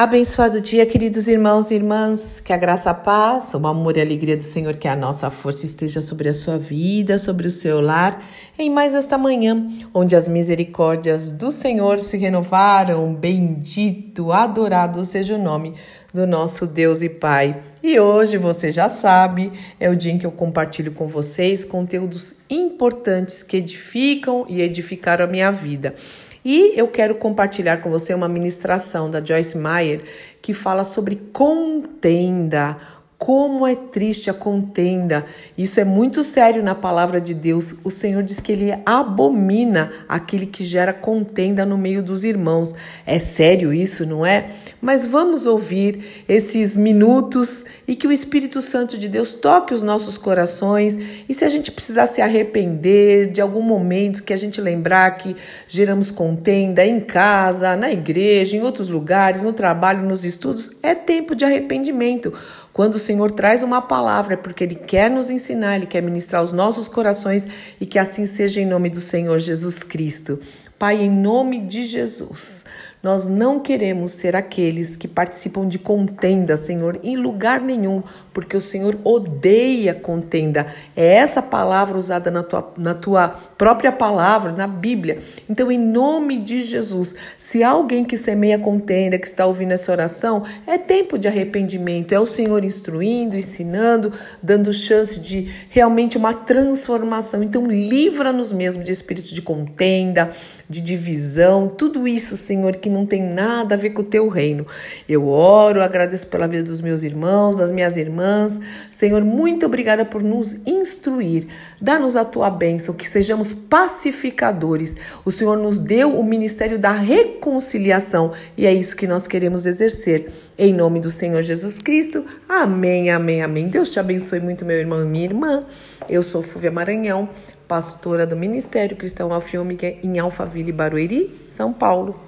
Abençoado dia, queridos irmãos e irmãs, que a graça, a paz, o amor e a alegria do Senhor, que a nossa força esteja sobre a sua vida, sobre o seu lar, em mais esta manhã, onde as misericórdias do Senhor se renovaram. Bendito, adorado seja o nome do nosso Deus e Pai. E hoje, você já sabe, é o dia em que eu compartilho com vocês conteúdos importantes que edificam e edificaram a minha vida. E eu quero compartilhar com você uma ministração da Joyce Meyer que fala sobre contenda como é triste a contenda. Isso é muito sério na palavra de Deus. O Senhor diz que ele abomina aquele que gera contenda no meio dos irmãos. É sério isso, não é? Mas vamos ouvir esses minutos e que o Espírito Santo de Deus toque os nossos corações. E se a gente precisar se arrepender de algum momento que a gente lembrar que geramos contenda em casa, na igreja, em outros lugares, no trabalho, nos estudos, é tempo de arrependimento. Quando o Senhor traz uma palavra porque Ele quer nos ensinar, Ele quer ministrar os nossos corações e que assim seja em nome do Senhor Jesus Cristo. Pai, em nome de Jesus, nós não queremos ser aqueles que participam de contenda, Senhor, em lugar nenhum, porque o Senhor odeia contenda. É essa palavra usada na tua, na tua própria palavra, na Bíblia. Então, em nome de Jesus, se alguém que semeia contenda, que está ouvindo essa oração, é tempo de arrependimento, é o Senhor instruindo, ensinando, dando chance de realmente uma transformação. Então, livra-nos mesmo de espírito de contenda, de divisão, tudo isso, Senhor, que não tem nada a ver com o teu reino. Eu oro, agradeço pela vida dos meus irmãos, das minhas irmãs. Senhor, muito obrigada por nos instruir. Dá-nos a tua bênção, que sejamos pacificadores. O Senhor nos deu o ministério da reconciliação e é isso que nós queremos exercer. Em nome do Senhor Jesus Cristo. Amém, amém, amém. Deus te abençoe muito, meu irmão e minha irmã. Eu sou Fúvia Maranhão pastora do Ministério Cristão Alfiômica em Alphaville, Barueri, São Paulo.